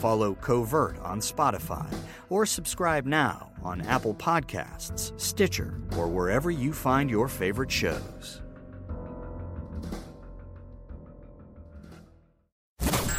Follow Covert on Spotify or subscribe now on Apple Podcasts, Stitcher, or wherever you find your favorite shows.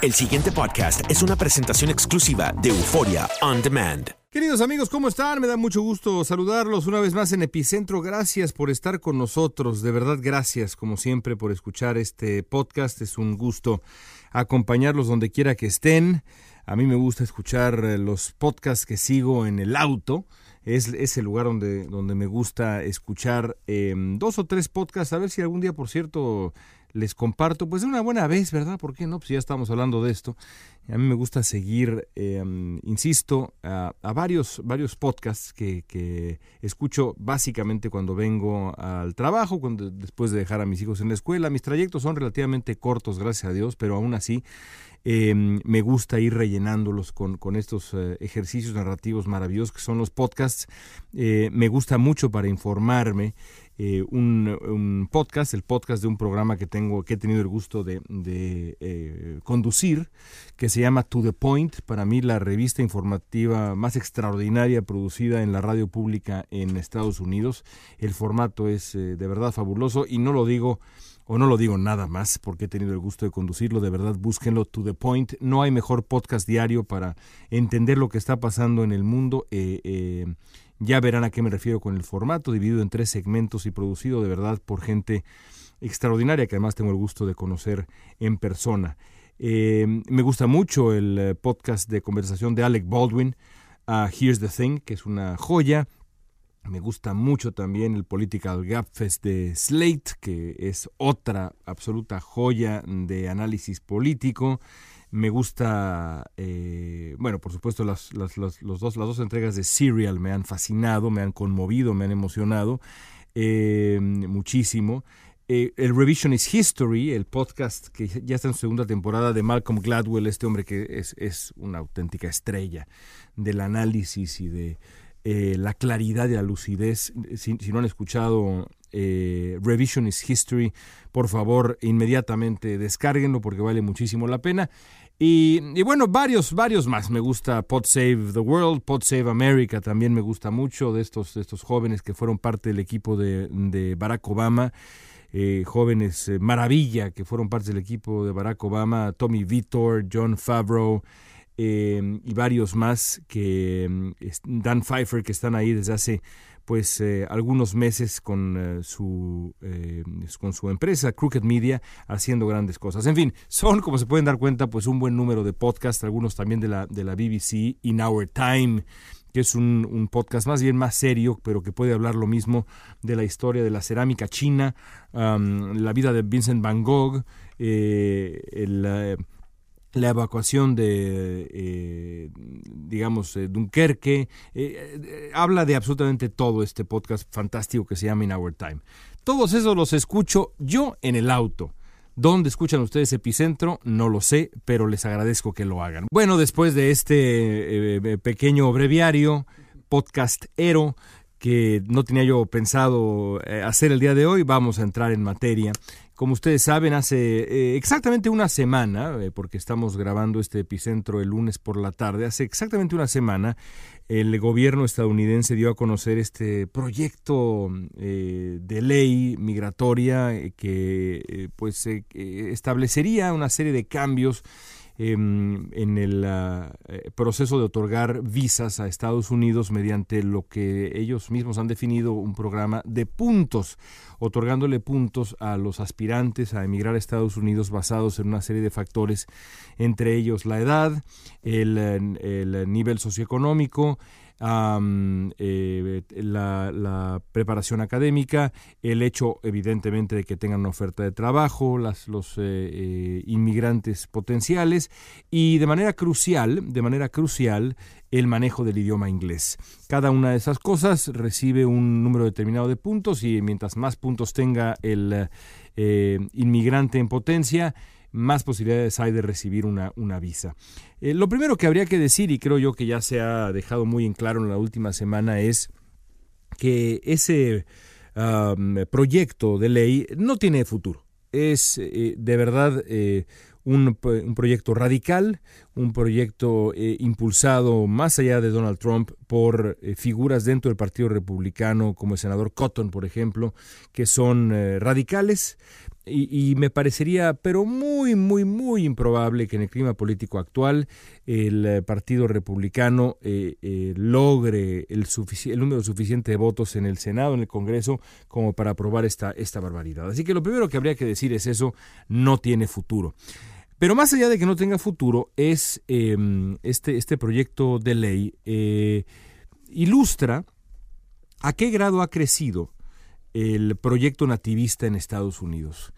El siguiente podcast es una presentación exclusiva de Euforia On Demand. Queridos amigos, ¿cómo están? Me da mucho gusto saludarlos una vez más en Epicentro. Gracias por estar con nosotros. De verdad, gracias, como siempre, por escuchar este podcast. Es un gusto acompañarlos donde quiera que estén. A mí me gusta escuchar eh, los podcasts que sigo en el auto. Es, es el lugar donde, donde me gusta escuchar eh, dos o tres podcasts. A ver si algún día, por cierto, les comparto, pues de una buena vez, ¿verdad? ¿Por qué no? Pues ya estamos hablando de esto. A mí me gusta seguir, eh, insisto, a, varios, varios podcasts que, que, escucho básicamente cuando vengo al trabajo, cuando, después de dejar a mis hijos en la escuela. Mis trayectos son relativamente cortos, gracias a Dios, pero aún así eh, me gusta ir rellenándolos con, con estos eh, ejercicios narrativos maravillosos que son los podcasts. Eh, me gusta mucho para informarme. Eh, un, podcast, el podcast de un programa que tengo, que he tenido el gusto de, eh, conducir, que se llama To the Point, para mí la revista informativa más extraordinaria producida en la radio pública en Estados Unidos. El formato es eh, de verdad fabuloso y no lo digo o no lo digo nada más porque he tenido el gusto de conducirlo, de verdad búsquenlo to the point. No hay mejor podcast diario para entender lo que está pasando en el mundo. Ya verán a qué me refiero con el formato, dividido en tres segmentos y producido de verdad por gente extraordinaria que además tengo el gusto de conocer en persona. Eh, me gusta mucho el podcast de conversación de Alec Baldwin, Here's the Thing, que es una joya. Me gusta mucho también el Political Gap Fest de Slate, que es otra absoluta joya de análisis político. Me gusta, eh, bueno, por supuesto, las, las, las, los dos, las dos entregas de Serial me han fascinado, me han conmovido, me han emocionado eh, muchísimo. Eh, el Revisionist History, el podcast que ya está en su segunda temporada de Malcolm Gladwell, este hombre que es, es una auténtica estrella del análisis y de eh, la claridad y la lucidez. Si, no han escuchado eh, Revisionist History, por favor, inmediatamente descárguenlo porque vale muchísimo la pena. Y, y, bueno, varios, varios más. Me gusta Pod Save the World, Pod Save America también me gusta mucho de estos, de estos jóvenes que fueron parte del equipo de, de Barack Obama. Eh, jóvenes eh, maravilla que fueron parte del equipo de Barack Obama, Tommy Vitor, John Favreau, eh, y varios más que Dan Pfeiffer que están ahí desde hace pues eh, algunos meses con eh, su eh, con su empresa Crooked Media haciendo grandes cosas. En fin, son como se pueden dar cuenta pues un buen número de podcasts, algunos también de la de la BBC In Our Time que es un, podcast más bien más serio, pero que puede hablar lo mismo de la historia de la cerámica china, la vida de Vincent Van Gogh, el, la evacuación de, eh, digamos, eh, Dunkerque. Eh, habla de absolutamente todo este podcast fantástico que se llama In Our Time. Todos esos los escucho yo en el auto. ¿Dónde escuchan ustedes Epicentro? No lo sé, pero les agradezco que lo hagan. Bueno, después de este pequeño breviario, podcastero, que no tenía yo pensado hacer el día de hoy, vamos a entrar en materia. Como ustedes saben, hace eh, exactamente una semana, eh, porque estamos grabando este epicentro el lunes por la tarde, hace exactamente una semana, el gobierno estadounidense dio a conocer este proyecto eh, de ley migratoria que pues establecería una serie de cambios Em, en el ah, eh, proceso de otorgar visas a Estados Unidos mediante lo que ellos mismos han definido un programa de puntos, otorgándole puntos a los aspirantes a emigrar a Estados Unidos basados en una serie de factores, entre ellos la edad, el, el nivel socioeconómico, eh, la, preparación académica, el hecho evidentemente de que tengan una oferta de trabajo, las, los eh, eh, inmigrantes potenciales y de manera crucial, de manera crucial, el manejo del idioma inglés. Cada una de esas cosas recibe un número determinado de puntos y mientras más puntos tenga el inmigrante en potencia, más posibilidades hay de recibir una, una visa. Eh, lo primero que habría que decir, y creo yo que ya se ha dejado muy en claro en la última semana, es que ese proyecto de ley no tiene futuro. Es eh, de verdad eh, un, proyecto radical, un proyecto impulsado más allá de Donald Trump por figuras dentro del Partido Republicano, como el senador Cotton, por ejemplo, que son radicales, y, me parecería, pero muy, muy, muy improbable que en el clima político actual el eh, Partido Republicano eh, eh, logre el, el, número suficiente de votos en el Senado, en el Congreso, como para aprobar esta, esta barbaridad. Así que lo primero que habría que decir es eso, no tiene futuro. Pero más allá de que no tenga futuro, es em, este, este proyecto de ley ilustra a qué grado ha crecido el proyecto nativista en Estados Unidos.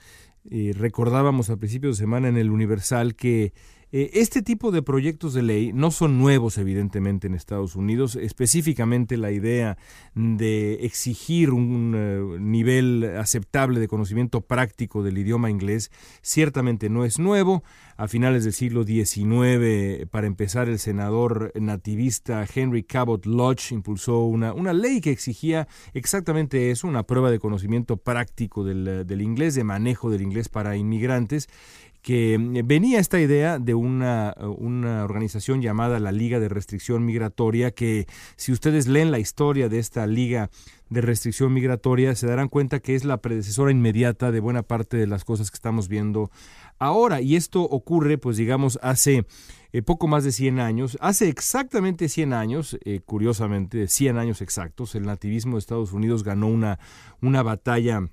Eh, recordábamos al principio de semana en el Universal que este tipo de proyectos de ley no son nuevos, evidentemente, en Estados Unidos. Específicamente la idea de exigir un eh, nivel aceptable de conocimiento práctico del idioma inglés ciertamente no es nuevo. A finales del siglo XIX, para empezar, el senador nativista Henry Cabot Lodge impulsó una, ley que exigía exactamente eso, una prueba de conocimiento práctico del inglés, de manejo del inglés para inmigrantes que mm, venía esta idea de una, una, organización llamada la Liga de Restricción Migratoria, que si ustedes leen la historia de esta Liga de Restricción Migratoria, se darán cuenta que es la predecesora inmediata de buena parte de las cosas que estamos viendo ahora. Y esto ocurre, pues digamos, hace eh, poco más de 100 años. Hace exactamente 100 años, eh, curiosamente, 100 años exactos, el nativismo de Estados Unidos ganó una, una batalla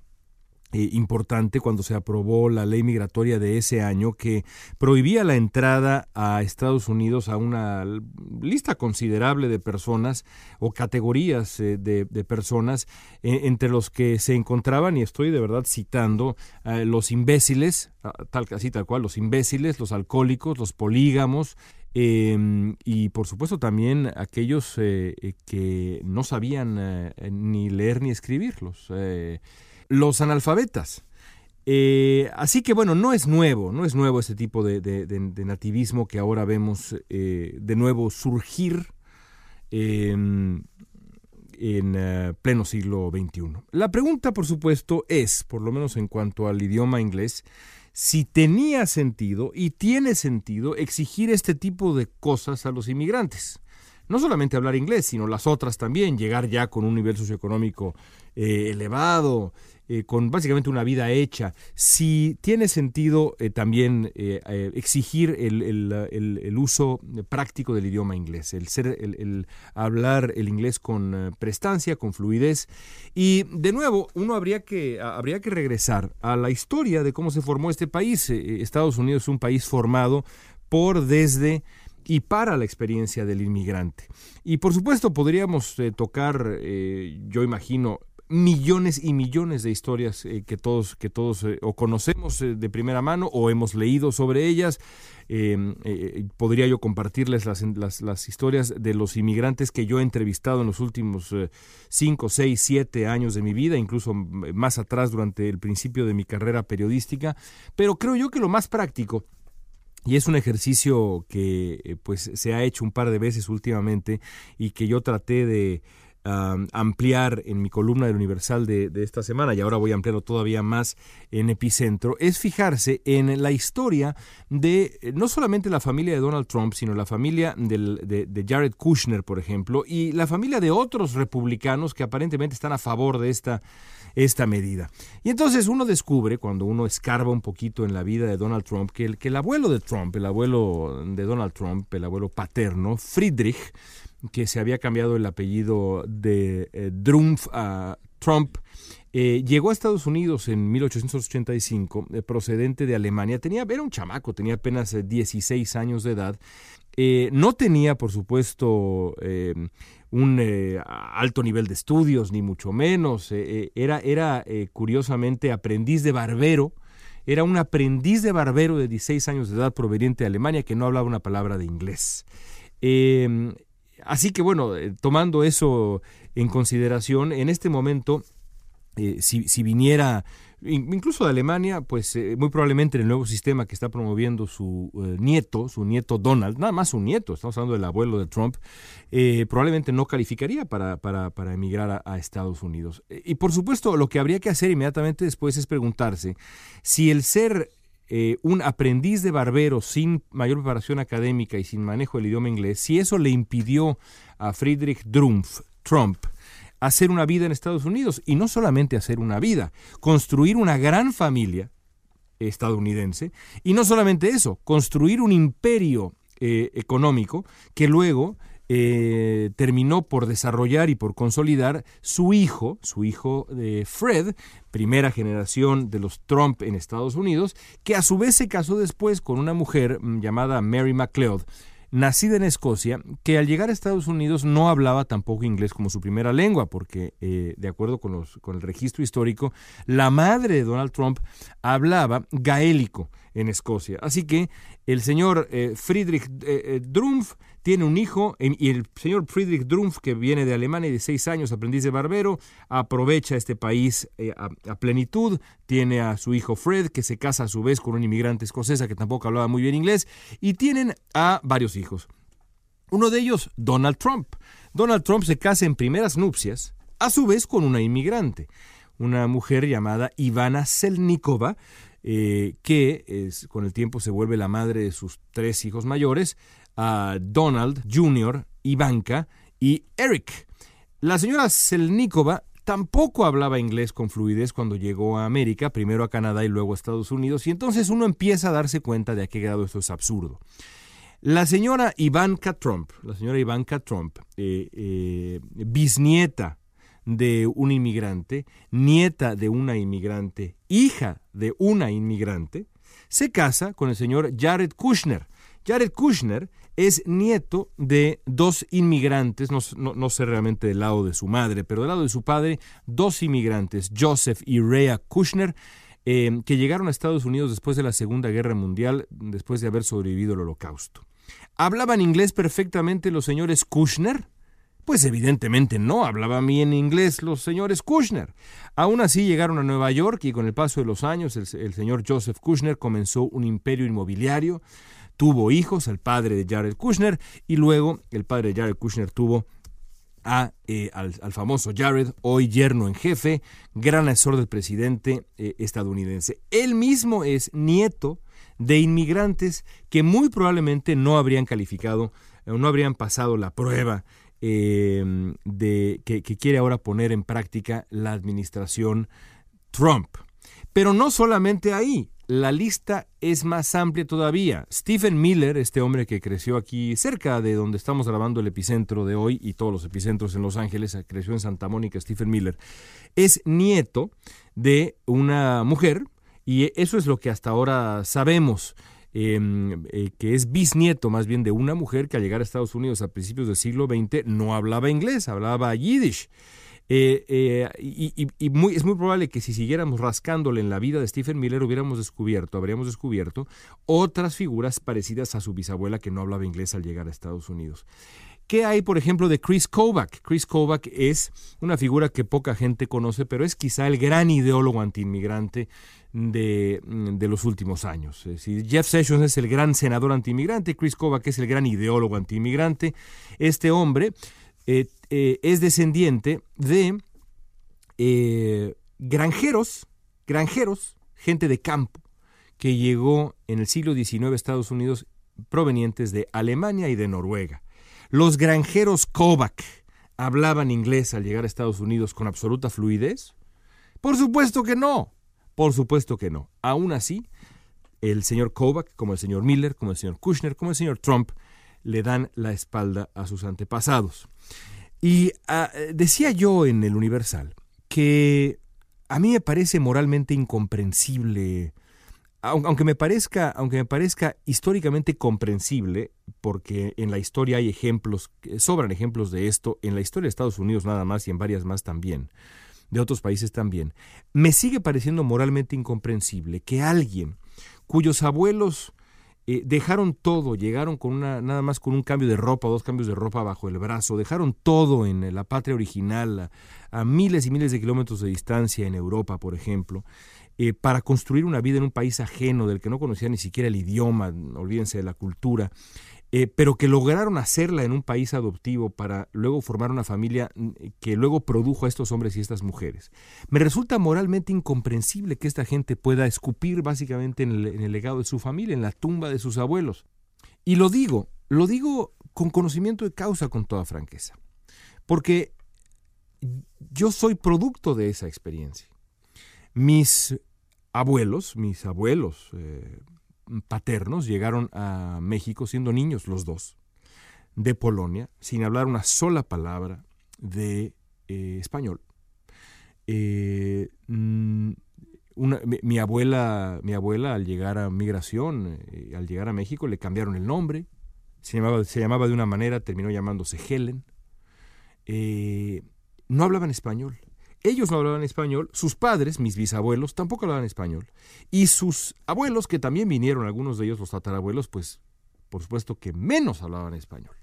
eh, importante cuando se aprobó la ley migratoria de ese año que prohibía la entrada a Estados Unidos a una lista considerable de personas o categorías eh, de, personas eh, entre los que se encontraban, y estoy de verdad citando, los imbéciles, tal, así tal cual, los imbéciles, los alcohólicos, los polígamos, em, y por supuesto también aquellos que no sabían ni leer ni escribirlos los analfabetas. Eh, así que bueno, no es nuevo, no es nuevo este tipo de, nativismo que ahora vemos eh, de nuevo surgir en eh, pleno siglo XXI. La pregunta, por supuesto, es, por lo menos en cuanto al idioma inglés, si tenía sentido y tiene sentido exigir este tipo de cosas a los inmigrantes. no solamente hablar inglés, sino las otras también, llegar ya con un nivel socioeconómico elevado, eh, con básicamente una vida hecha, si tiene sentido eh, también exigir el, uso práctico del idioma inglés, el, ser, el, hablar el inglés con prestancia, con fluidez. Y de nuevo, uno habría que, habría que regresar a la historia de cómo se formó este país. Estados Unidos es un país formado por, desde y para la experiencia del inmigrante. Y por supuesto podríamos tocar, yo imagino, millones y millones de historias eh, que todos, que todos eh, o conocemos eh, de primera mano o hemos leído sobre ellas. Em, podría yo compartirles las, las, las, historias de los inmigrantes que yo he entrevistado en los últimos 5, 6, 7 años de mi vida, incluso más atrás durante el principio de mi carrera periodística. Pero creo yo que lo más práctico y es un ejercicio que pues se ha hecho un par de veces últimamente y que yo traté de ampliar en mi columna del Universal de, esta semana, y ahora voy a ampliarlo todavía más en Epicentro, es fijarse en la historia de eh, no solamente la familia de Donald Trump, sino la familia de, Jared Kushner, por ejemplo, y la familia de otros republicanos que aparentemente están a favor de esta esta medida. Y entonces uno descubre, cuando uno escarba un poquito en la vida de Donald Trump, que el, que el abuelo de Trump, el abuelo de Donald Trump, el abuelo paterno, Friedrich, que se había cambiado el apellido de eh, a Trump, eh, llegó a Estados Unidos en 1885, eh, procedente de Alemania. Tenía, era un chamaco, tenía apenas 16 años de edad. no tenía, por supuesto, un alto nivel de estudios, ni mucho menos. era, era curiosamente, aprendiz de barbero. Era un aprendiz de barbero de 16 años de edad proveniente de Alemania que no hablaba una palabra de inglés. Así que bueno, eh, tomando eso en consideración, en este momento, eh, si, viniera incluso de Alemania, pues eh, muy probablemente en el nuevo sistema que está promoviendo su nieto, su nieto Donald, nada más su nieto, estamos hablando del abuelo de Trump, probablemente no calificaría para, para, para emigrar a, Estados Unidos. Y por supuesto, lo que habría que hacer inmediatamente después es preguntarse si el ser eh, un aprendiz de barbero sin mayor preparación académica y sin manejo del idioma inglés, si eso le impidió a Friedrich Drumpf, Trump, hacer una vida en Estados Unidos, y no solamente hacer una vida, construir una gran familia estadounidense, y no solamente eso, construir un imperio eh, económico que luego eh, terminó por desarrollar y por consolidar su hijo, su hijo de Fred, primera generación de los Trump en Estados Unidos, que a su vez se casó después con una mujer mm, llamada Mary MacLeod, nacida en Escocia, que al llegar a Estados Unidos no hablaba tampoco inglés como su primera lengua, porque eh, de acuerdo con, los, con el registro histórico, la madre de Donald Trump hablaba gaélico en Escocia. Así que el señor eh, Friedrich eh, Drumpf tiene un hijo y el señor Friedrich Drumpf, que viene de Alemania de seis años, aprendiz de barbero, aprovecha este país eh, a, plenitud, tiene a su hijo Fred, que se casa a su vez con una inmigrante escocesa que tampoco hablaba muy bien inglés, y tienen a varios hijos. Uno de ellos, Donald Trump. Donald Trump se casa en primeras nupcias, a su vez con una inmigrante, una mujer llamada Ivana Selnikova, eh, que con el tiempo se vuelve la madre de sus tres hijos mayores, a Donald Jr., Ivanka y Eric. La señora Selnikova tampoco hablaba inglés con fluidez cuando llegó a América, primero a Canadá y luego a Estados Unidos, y entonces uno empieza a darse cuenta de a qué grado esto es absurdo. La señora Ivanka Trump, la señora Ivanka Trump, eh, eh, bisnieta de un inmigrante, nieta de una inmigrante, hija de una inmigrante, se casa con el señor Jared Kushner. Jared Kushner es nieto de dos inmigrantes, no, sé realmente del lado de su madre, pero del lado de su padre, dos inmigrantes, Joseph y Rhea Kushner, eh, que llegaron a Estados Unidos después de la Segunda Guerra Mundial, después de haber sobrevivido al Holocausto. ¿Hablaban inglés perfectamente los señores Kushner? Pues evidentemente no hablaban bien inglés los señores Kushner. Aún así llegaron a Nueva York y con el paso de los años el, señor Joseph Kushner comenzó un imperio inmobiliario tuvo hijos, el padre de Jared Kushner, y luego el padre de Jared Kushner tuvo a, eh, al, famoso Jared, hoy yerno en jefe, gran asesor del presidente eh, estadounidense. Él mismo es nieto de inmigrantes que muy probablemente no habrían calificado no habrían pasado la prueba eh, de, que, que quiere ahora poner en práctica la administración Trump. Pero no solamente ahí, la lista es más amplia todavía. Stephen Miller, este hombre que creció aquí cerca de donde estamos grabando el epicentro de hoy y todos los epicentros en Los Ángeles, creció en Santa Mónica, Stephen Miller, es nieto de una mujer y eso es lo que hasta ahora sabemos. Em, eh, que es bisnieto más bien de una mujer que al llegar a Estados Unidos a principios del siglo XX no hablaba inglés, hablaba yiddish. Eh, eh, y, es muy probable que si siguiéramos rascándole en la vida de Stephen Miller hubiéramos descubierto, habríamos descubierto otras figuras parecidas a su bisabuela que no hablaba inglés al llegar a Estados Unidos. ¿Qué hay, por ejemplo, de Chris Kovac? Chris Kovac es una figura que poca gente conoce, pero es quizá el gran ideólogo antiinmigrante de, de los últimos años. Jeff Sessions es el gran senador antiinmigrante, Chris Kovac es el gran ideólogo antiinmigrante. Este hombre eh, eh, es descendiente de eh, granjeros, granjeros, gente de campo, que llegó en el siglo XIX a Estados Unidos provenientes de Alemania y de Noruega. Los granjeros Kovac hablaban inglés al llegar a Estados Unidos con absoluta fluidez. Por supuesto que no, por supuesto que no. Aún así, el señor Kovac, como el señor Miller, como el señor Kushner, como el señor Trump, le dan la espalda a sus antepasados. Y ah, decía yo en el Universal que a mí me parece moralmente incomprensible, aunque me parezca, aunque me parezca históricamente comprensible, porque en la historia hay ejemplos, sobran ejemplos de esto, en la historia de Estados Unidos nada más y en varias más también, de otros países también, me sigue pareciendo moralmente incomprensible que alguien cuyos abuelos eh, dejaron todo, llegaron con una, nada más con un cambio de ropa, dos cambios de ropa bajo el brazo, dejaron todo en la patria original, a, miles y miles de kilómetros de distancia en Europa, por ejemplo, eh, para construir una vida en un país ajeno del que no conocía ni siquiera el idioma, olvídense de la cultura, eh, pero que lograron hacerla en un país adoptivo para luego formar una familia mm, que luego produjo a estos hombres y estas mujeres. Me resulta moralmente incomprensible que esta gente pueda escupir básicamente en el, legado de su familia, en la tumba de sus abuelos. Y lo digo, lo digo con conocimiento de causa, con toda franqueza, porque yo soy producto de esa experiencia. Mis abuelos, mis abuelos, eh, paternos llegaron a México siendo niños los dos, de Polonia, sin hablar una sola palabra de eh, español. Eh, mm, mi, abuela, mi abuela al llegar a migración, al llegar a México, le cambiaron el nombre, se llamaba, se llamaba de una manera, terminó llamándose Helen. no hablaban español. Ellos no hablaban español, sus padres, mis bisabuelos, tampoco hablaban español. Y sus abuelos, que también vinieron, algunos de ellos los tatarabuelos, pues por supuesto que menos hablaban español.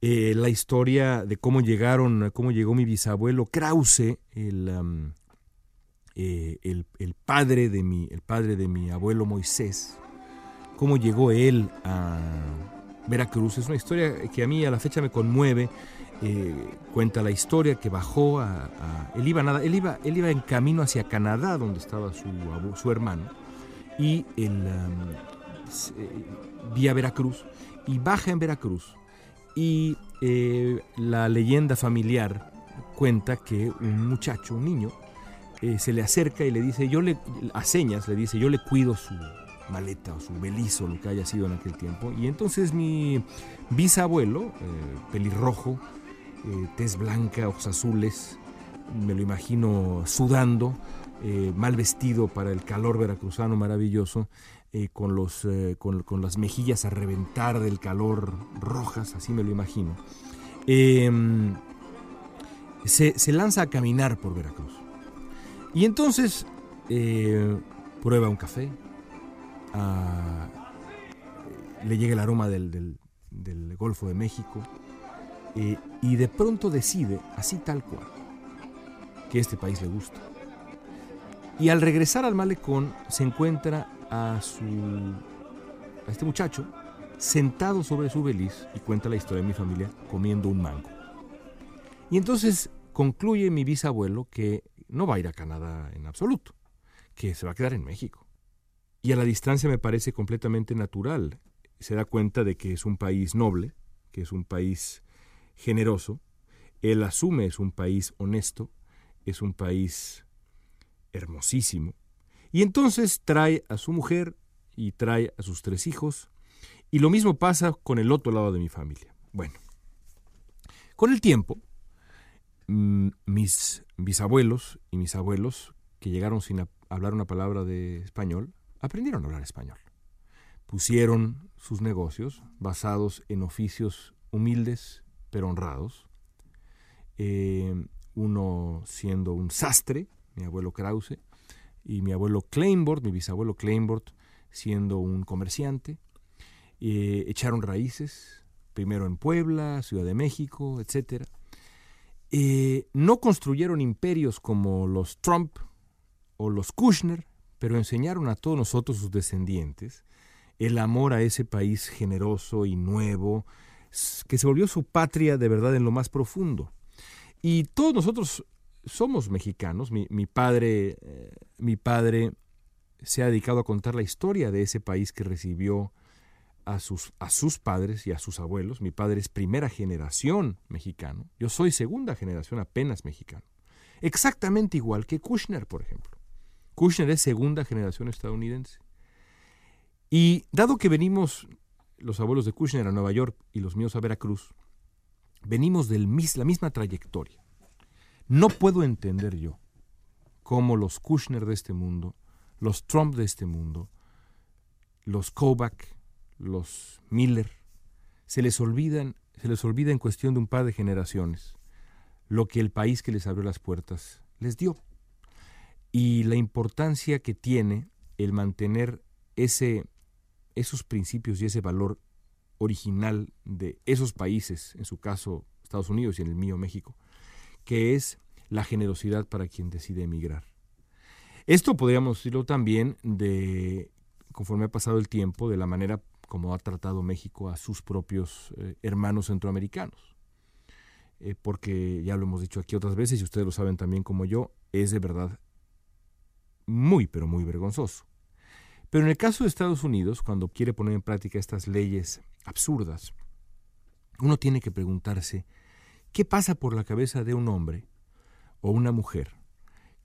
Eh, la historia de cómo llegaron, cómo llegó mi bisabuelo Krause, eh, el, el, padre de mi, el padre de mi abuelo Moisés, cómo llegó él a Veracruz, es una historia que a mí a la fecha me conmueve eh, cuenta la historia que bajó a, él, iba nada, él, iba, él iba en camino hacia Canadá, donde estaba su, su hermano, y él um, eh, vía Veracruz, y baja en Veracruz. Y eh, la leyenda familiar cuenta que un muchacho, un niño, se le acerca y le dice, yo le, a señas le dice, yo le cuido su maleta o su belizo, lo que haya sido en aquel tiempo. Y entonces mi bisabuelo, pelirrojo, eh, tez blanca, ojos azules, me lo imagino sudando, eh, mal vestido para el calor veracruzano maravilloso, eh, con, los, con, las mejillas a reventar del calor rojas, así me lo imagino. Em, se, lanza a caminar por Veracruz. Y entonces prueba un café, ah, le llega el aroma del Golfo de México, eh, y de pronto decide, así tal cual, que este país le gusta. Y al regresar al malecón se encuentra a, su, este muchacho sentado sobre su beliz y cuenta la historia de mi familia comiendo un mango. Y entonces concluye mi bisabuelo que no va a ir a Canadá en absoluto, que se va a quedar en México. Y a la distancia me parece completamente natural. Se da cuenta de que es un país noble, que es un país generoso, él asume es un país honesto, es un país hermosísimo, y entonces trae a su mujer y trae a sus tres hijos, y lo mismo pasa con el otro lado de mi familia. Bueno, con el tiempo, mm, mis bisabuelos y mis abuelos, que llegaron sin hablar una palabra de español, aprendieron a hablar español. Pusieron sus negocios basados en oficios humildes pero honrados. Eh, uno siendo un sastre, mi abuelo Krause, y mi abuelo Kleinbord, mi bisabuelo Kleinbord, siendo un comerciante. Eh, echaron raíces, primero en Puebla, Ciudad de México, etc. Eh, no construyeron imperios como los Trump o los Kushner, pero enseñaron a todos nosotros, sus descendientes, el amor a ese país generoso y nuevo, que se volvió su patria de verdad en lo más profundo. Y todos nosotros somos mexicanos. Mi, padre, eh, mi padre se ha dedicado a contar la historia de ese país que recibió a sus, a sus padres y a sus abuelos. Mi padre es primera generación mexicano. Yo soy segunda generación apenas mexicano. Exactamente igual que Kushner, por ejemplo. Kushner es segunda generación estadounidense. Y dado que venimos, los abuelos de Kushner a Nueva York y los míos a Veracruz, venimos de la misma trayectoria. No puedo entender yo cómo los Kushner de este mundo, los Trump de este mundo, los Kobach, los Miller, se les olvidan, se les olvida en cuestión de un par de generaciones lo que el país que les abrió las puertas les dio y la importancia que tiene el mantener ese, esos principios y ese valor original de esos países, en su caso Estados Unidos y en el mío México, que es la generosidad para quien decide emigrar. Esto podríamos decirlo también de, conforme ha pasado el tiempo, de la manera como ha tratado México a sus propios eh, hermanos centroamericanos. Eh, porque ya lo hemos dicho aquí otras veces y ustedes lo saben también como yo, es de verdad muy, pero muy vergonzoso. Pero en el caso de Estados Unidos, cuando quiere poner en práctica estas leyes absurdas, uno tiene que preguntarse qué pasa por la cabeza de un hombre o una mujer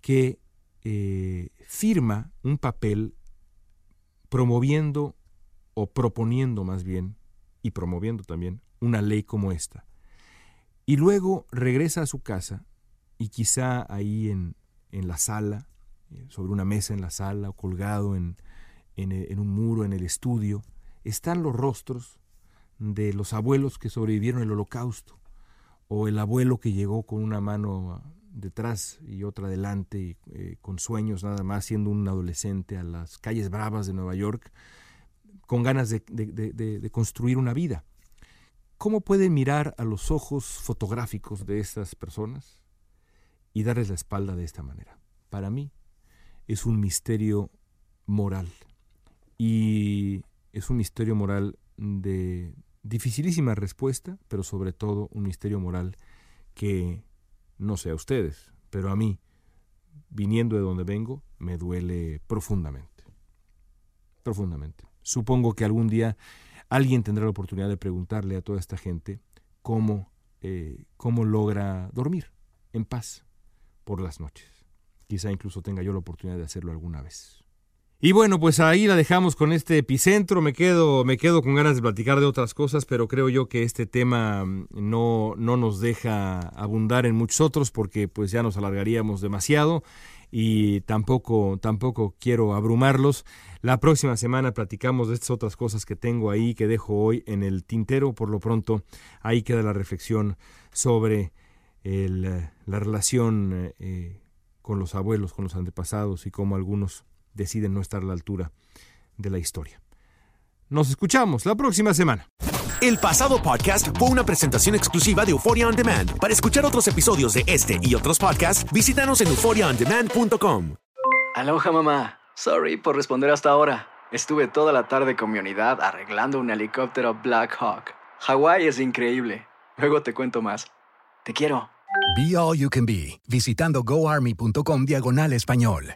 que eh, firma un papel promoviendo o proponiendo más bien, y promoviendo también, una ley como esta. Y luego regresa a su casa y quizá ahí en, en la sala, eh, sobre una mesa en la sala o colgado en, en, en un muro en el estudio, están los rostros de los abuelos que sobrevivieron el holocausto, o el abuelo que llegó con una mano detrás y otra adelante, eh, con sueños nada más, siendo un adolescente a las calles bravas de Nueva York, con ganas de, construir una vida. ¿Cómo pueden mirar a los ojos fotográficos de estas personas y darles la espalda de esta manera? Para mí es un misterio moral y es un misterio moral de dificilísima respuesta, pero sobre todo un misterio moral que no sé a ustedes, pero a mí, viniendo de donde vengo, me duele profundamente. Profundamente. Supongo que algún día alguien tendrá la oportunidad de preguntarle a toda esta gente cómo, eh, cómo logra dormir en paz por las noches. Quizá incluso tenga yo la oportunidad de hacerlo alguna vez. Y bueno, pues ahí la dejamos con este epicentro. Me quedo, me quedo con ganas de platicar de otras cosas, pero creo yo que este tema mm, no, no nos deja abundar en muchos otros porque pues ya nos alargaríamos demasiado y tampoco, tampoco quiero abrumarlos. La próxima semana platicamos de estas otras cosas que tengo ahí, que dejo hoy en el tintero. Por lo pronto, ahí queda la reflexión sobre la relación eh, con los abuelos, con los antepasados y cómo algunos deciden no estar a la altura de la historia. Nos escuchamos la próxima semana. El pasado podcast fue una presentación exclusiva de Euphoria On Demand. Para escuchar otros episodios de este y otros podcasts, visítanos en euphoriaondemand.com. Aloha mamá. Sorry por responder hasta ahora. Estuve toda la tarde con mi unidad arreglando un helicóptero Black Hawk. Hawái es increíble. Luego te cuento más. Te quiero. Be All You Can Be, visitando goarmy.com diagonal español.